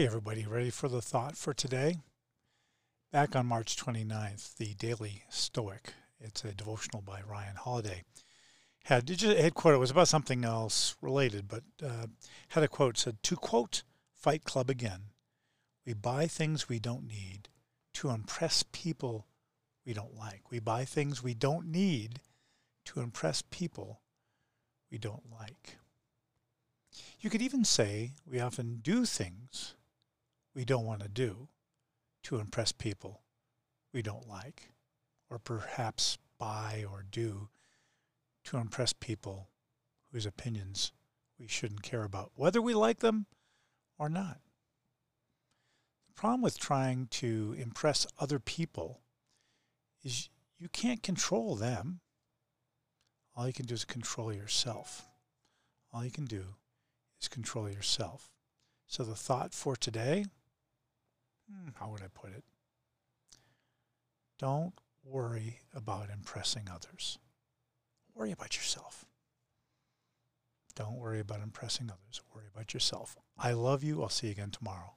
Hey, everybody, ready for the thought for today? Back on March 29th, the Daily Stoic, it's a devotional by Ryan Holiday, had, had quote, it was about something else related, but uh, had a quote said, To quote Fight Club again, we buy things we don't need to impress people we don't like. We buy things we don't need to impress people we don't like. You could even say we often do things we don't want to do to impress people we don't like, or perhaps buy or do to impress people whose opinions we shouldn't care about, whether we like them or not. The problem with trying to impress other people is you can't control them. All you can do is control yourself. All you can do is control yourself. So the thought for today how would I put it? Don't worry about impressing others. Worry about yourself. Don't worry about impressing others. Worry about yourself. I love you. I'll see you again tomorrow.